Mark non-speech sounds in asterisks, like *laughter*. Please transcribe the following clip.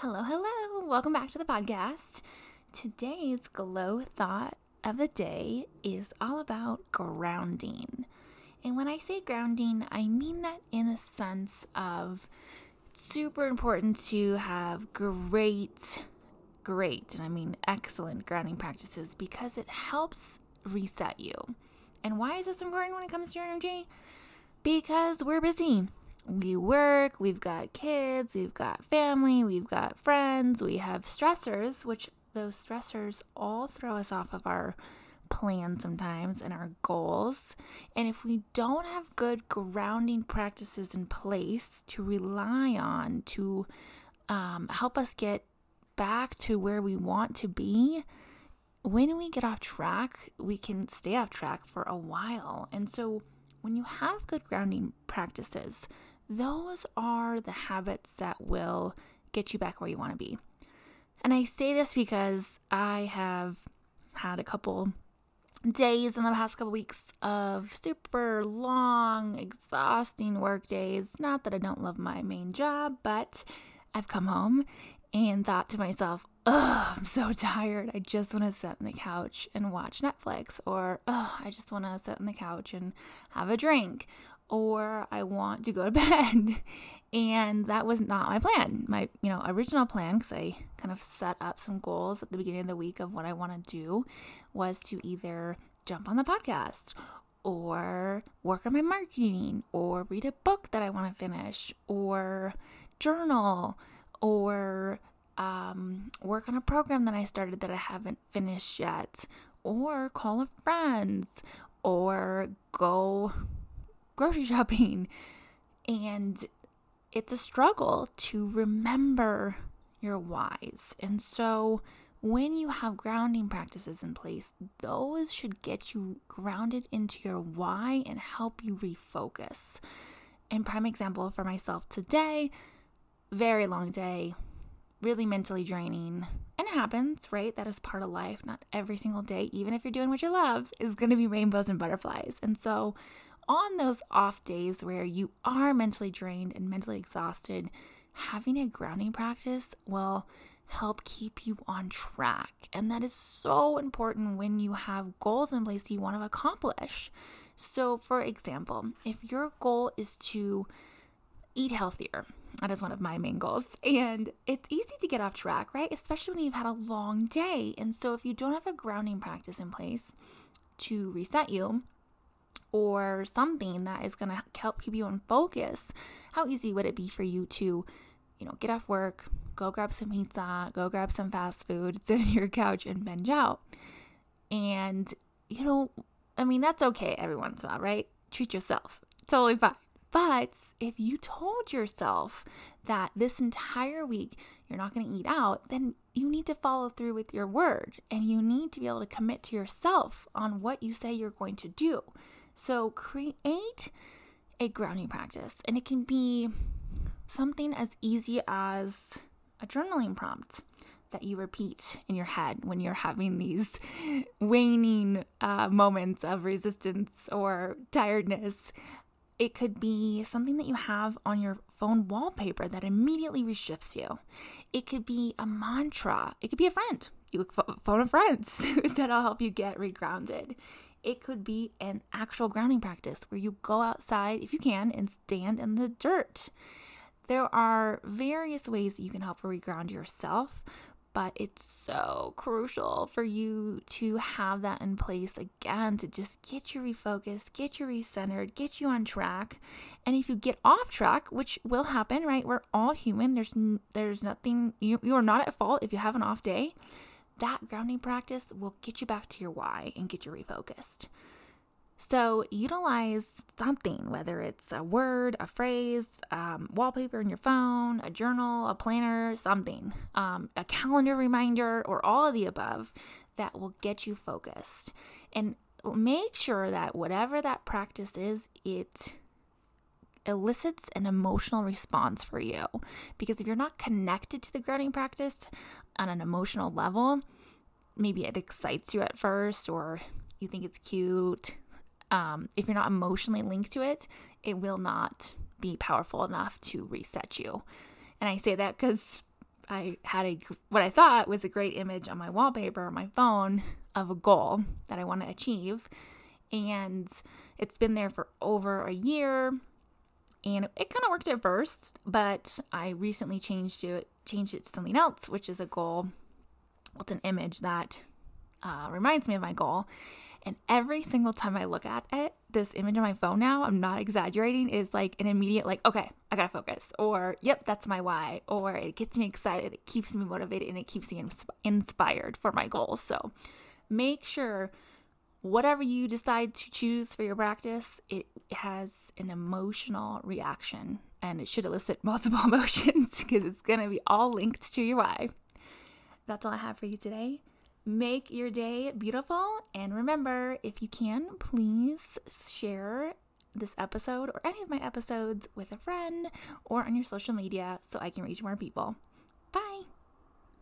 Hello, hello. Welcome back to the podcast. Today's glow thought of the day is all about grounding. And when I say grounding, I mean that in the sense of super important to have great, great, and I mean excellent grounding practices because it helps reset you. And why is this important when it comes to your energy? Because we're busy we work, we've got kids, we've got family, we've got friends, we have stressors, which those stressors all throw us off of our plan sometimes and our goals. And if we don't have good grounding practices in place to rely on to um, help us get back to where we want to be, when we get off track, we can stay off track for a while. And so, when you have good grounding practices, those are the habits that will get you back where you want to be. And I say this because I have had a couple days in the past couple weeks of super long, exhausting work days. Not that I don't love my main job, but I've come home and thought to myself, oh, I'm so *laughs* tired. I just want to sit on the couch and watch Netflix, or oh, I just want to sit on the couch and have a drink, or I want to go to *laughs* bed. and that was not my plan. My, you know, original plan cuz I kind of set up some goals at the beginning of the week of what I want to do was to either jump on the podcast or work on my marketing or read a book that I want to finish or journal or um, work on a program that I started that I haven't finished yet or call a friend or go grocery *laughs* shopping. And it's a struggle to remember your whys. And so when you have grounding practices in place, those should get you grounded into your why and help you refocus. And prime example for myself today, very long day, really mentally draining. And it happens, right? That is part of life. Not every single day, even if you're doing what you love, is going to be rainbows and butterflies. And so on those off days where you are mentally drained and mentally exhausted, having a grounding practice will help keep you on track. And that is so important when you have goals in place you want to accomplish. So, for example, if your goal is to eat healthier, that is one of my main goals. And it's easy to get off track, right? Especially when you've had a long day. And so, if you don't have a grounding practice in place to reset you, or something that is going to help keep you in focus, how easy would it be for you to, you know, get off work, go grab some pizza, go grab some fast food, *laughs* sit on your couch and binge out? And, you know, I mean, that's okay every once in a while, right? Treat yourself. Totally fine. But if you told yourself that this entire week you're not going to eat out, then you need to follow through with your word and you need to be able to commit to yourself on what you say you're going to do. So create a grounding practice, and it can be something as easy as a journaling prompt that you repeat in your head when you're having these *laughs* waning uh, moments of resistance or tiredness. It could be something that you have on your phone wallpaper that immediately reshifts you. It could be a mantra. It could be a friend. You phone a friend *laughs* that'll help you get regrounded. It could be an actual grounding practice where you go outside, if you can, and stand in the dirt. There are various ways that you can help reground yourself, but it's so crucial for you to have that in place again to just get you refocused, get you recentered, get you on track. And if you get off track, which will happen, right? We're all human. There's there's nothing you you are not at fault if you have an off day that grounding practice will get you back to your why and get you refocused. So, utilize something, whether it's a word, a phrase, um, wallpaper in your phone, a journal, a planner, something, um, a calendar reminder, or all of the above that will get you focused. And make sure that whatever that practice is, it elicits an emotional response for you. Because if you're not connected to the grounding practice on an emotional level, maybe it excites you at first or you think it's cute. Um, if you're not emotionally linked to it, it will not be powerful enough to reset you. And I say that because I had a what I thought was a great image on my wallpaper on my phone of a goal that I want to achieve, and it's been there for over a year. And it, kind of worked at first, but I recently changed it changed it to something else, which is a goal. It's an image that uh, reminds me of my goal. And every single time I look at it, this image on my phone now, I'm not exaggerating, is like an immediate, like, okay, I gotta focus. Or, yep, that's my why. Or it gets me excited, it keeps me motivated, and it keeps me insp- inspired for my goals. So make sure whatever you decide to choose for your practice, it has an emotional reaction and it should elicit *laughs* multiple emotions because it's going to be all linked to your why. That's all I have for you today. Make your day beautiful. And remember, if you can, please share this episode or any of my episodes with a friend or on your social media so I can reach more people.